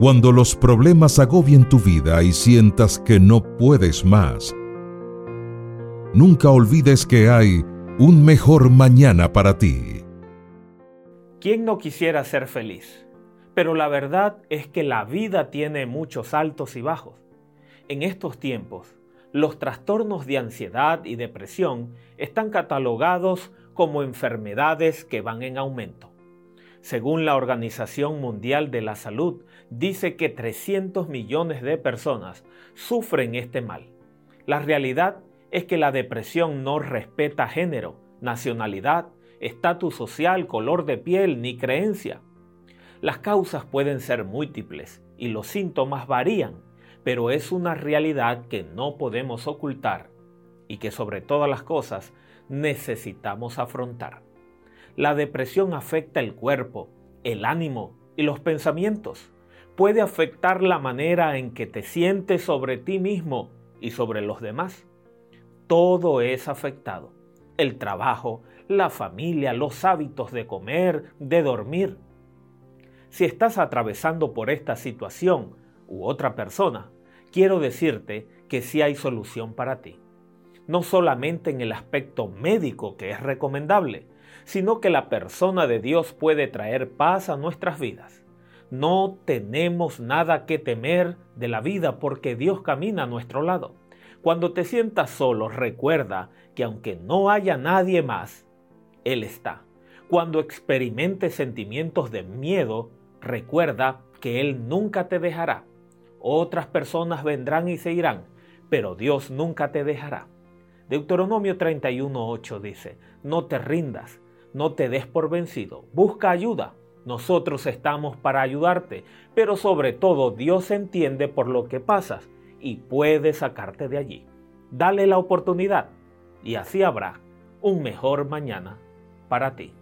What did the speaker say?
Cuando los problemas agobien tu vida y sientas que no puedes más, nunca olvides que hay un mejor mañana para ti. ¿Quién no quisiera ser feliz? Pero la verdad es que la vida tiene muchos altos y bajos. En estos tiempos, los trastornos de ansiedad y depresión están catalogados como enfermedades que van en aumento. Según la Organización Mundial de la Salud, dice que 300 millones de personas sufren este mal. La realidad es que la depresión no respeta género, nacionalidad, estatus social, color de piel ni creencia. Las causas pueden ser múltiples y los síntomas varían, pero es una realidad que no podemos ocultar y que sobre todas las cosas necesitamos afrontar. La depresión afecta el cuerpo, el ánimo y los pensamientos. Puede afectar la manera en que te sientes sobre ti mismo y sobre los demás. Todo es afectado. El trabajo, la familia, los hábitos de comer, de dormir. Si estás atravesando por esta situación u otra persona, quiero decirte que sí hay solución para ti. No solamente en el aspecto médico que es recomendable, sino que la persona de Dios puede traer paz a nuestras vidas. No tenemos nada que temer de la vida porque Dios camina a nuestro lado. Cuando te sientas solo, recuerda que aunque no haya nadie más, Él está. Cuando experimentes sentimientos de miedo, recuerda que Él nunca te dejará. Otras personas vendrán y se irán, pero Dios nunca te dejará. Deuteronomio 31.8 dice, no te rindas, no te des por vencido, busca ayuda. Nosotros estamos para ayudarte, pero sobre todo Dios entiende por lo que pasas y puede sacarte de allí. Dale la oportunidad y así habrá un mejor mañana para ti.